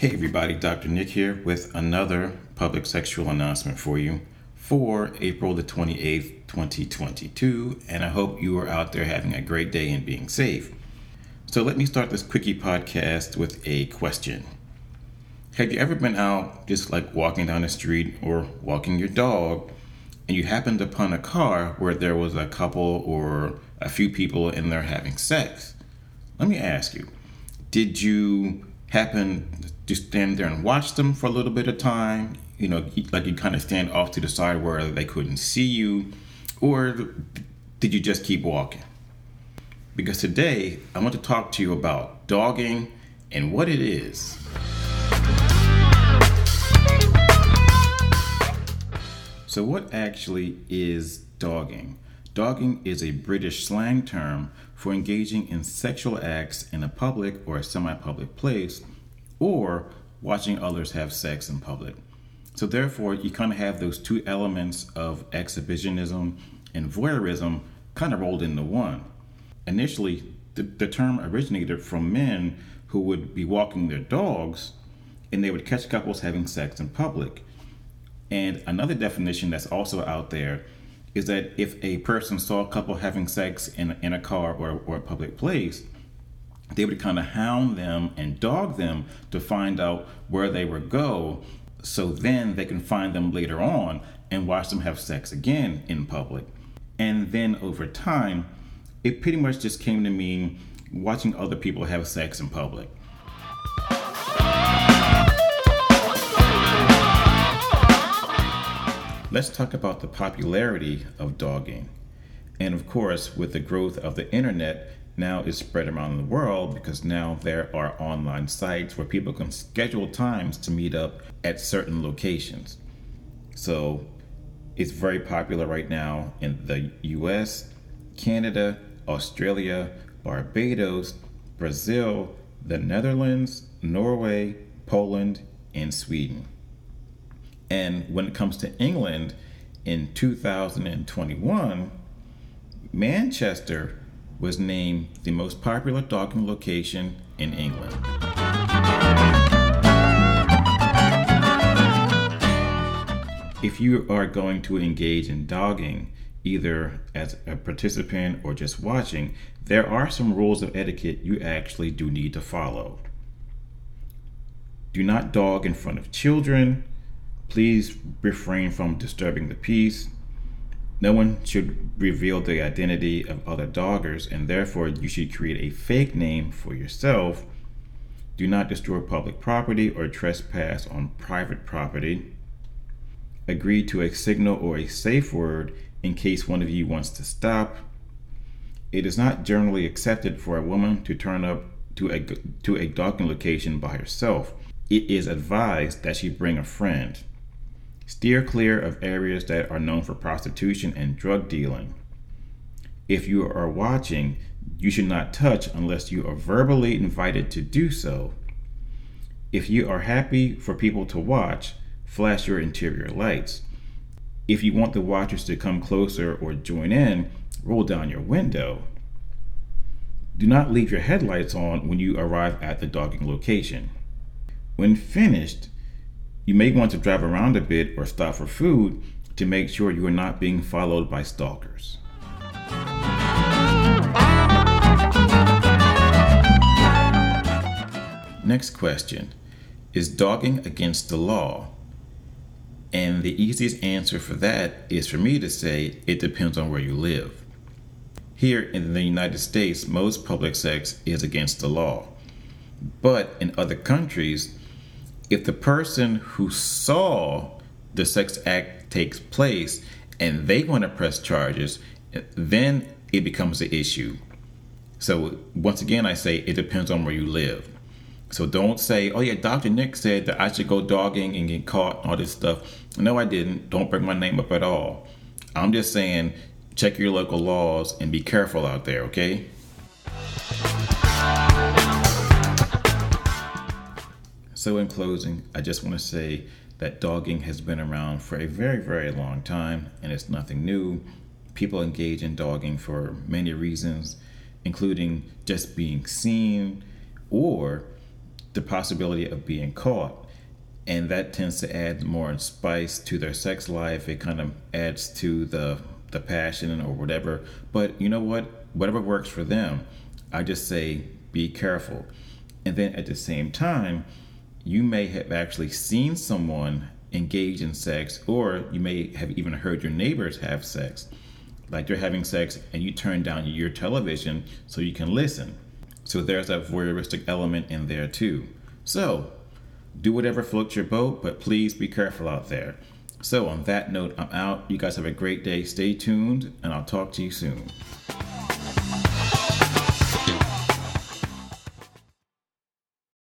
Hey everybody, Dr. Nick here with another public sexual announcement for you for April the 28th, 2022, and I hope you are out there having a great day and being safe. So let me start this quickie podcast with a question. Have you ever been out just like walking down the street or walking your dog and you happened upon a car where there was a couple or a few people in there having sex? Let me ask you, did you happen to stand there and watch them for a little bit of time. You know, like you kind of stand off to the side where they couldn't see you, or did you just keep walking? Because today I want to talk to you about dogging and what it is. So, what actually is dogging? Dogging is a British slang term for engaging in sexual acts in a public or semi public place or watching others have sex in public. So, therefore, you kind of have those two elements of exhibitionism and voyeurism kind of rolled into one. Initially, the, the term originated from men who would be walking their dogs and they would catch couples having sex in public. And another definition that's also out there is that if a person saw a couple having sex in, in a car or, or a public place, they would kind of hound them and dog them to find out where they would go so then they can find them later on and watch them have sex again in public. And then over time, it pretty much just came to mean watching other people have sex in public. Let's talk about the popularity of dogging. And of course, with the growth of the internet, now is spread around the world because now there are online sites where people can schedule times to meet up at certain locations. So it's very popular right now in the US, Canada, Australia, Barbados, Brazil, the Netherlands, Norway, Poland, and Sweden. And when it comes to England, in 2021, Manchester was named the most popular dogging location in England. If you are going to engage in dogging, either as a participant or just watching, there are some rules of etiquette you actually do need to follow. Do not dog in front of children. Please refrain from disturbing the peace. No one should reveal the identity of other doggers, and therefore you should create a fake name for yourself. Do not destroy public property or trespass on private property. Agree to a signal or a safe word in case one of you wants to stop. It is not generally accepted for a woman to turn up to a, to a dogging location by herself. It is advised that she bring a friend. Steer clear of areas that are known for prostitution and drug dealing. If you are watching, you should not touch unless you are verbally invited to do so. If you are happy for people to watch, flash your interior lights. If you want the watchers to come closer or join in, roll down your window. Do not leave your headlights on when you arrive at the dogging location. When finished, you may want to drive around a bit or stop for food to make sure you are not being followed by stalkers. Next question Is dogging against the law? And the easiest answer for that is for me to say it depends on where you live. Here in the United States, most public sex is against the law. But in other countries, if the person who saw the sex act takes place and they want to press charges, then it becomes an issue. So once again, I say it depends on where you live. So don't say, oh yeah, Dr. Nick said that I should go dogging and get caught, and all this stuff. No, I didn't. Don't bring my name up at all. I'm just saying, check your local laws and be careful out there, okay? So, in closing, I just want to say that dogging has been around for a very, very long time and it's nothing new. People engage in dogging for many reasons, including just being seen or the possibility of being caught. And that tends to add more spice to their sex life. It kind of adds to the the passion or whatever. But you know what? Whatever works for them. I just say be careful. And then at the same time, you may have actually seen someone engage in sex, or you may have even heard your neighbors have sex. Like they're having sex and you turn down your television so you can listen. So there's that voyeuristic element in there too. So do whatever floats your boat, but please be careful out there. So on that note, I'm out. You guys have a great day. Stay tuned, and I'll talk to you soon.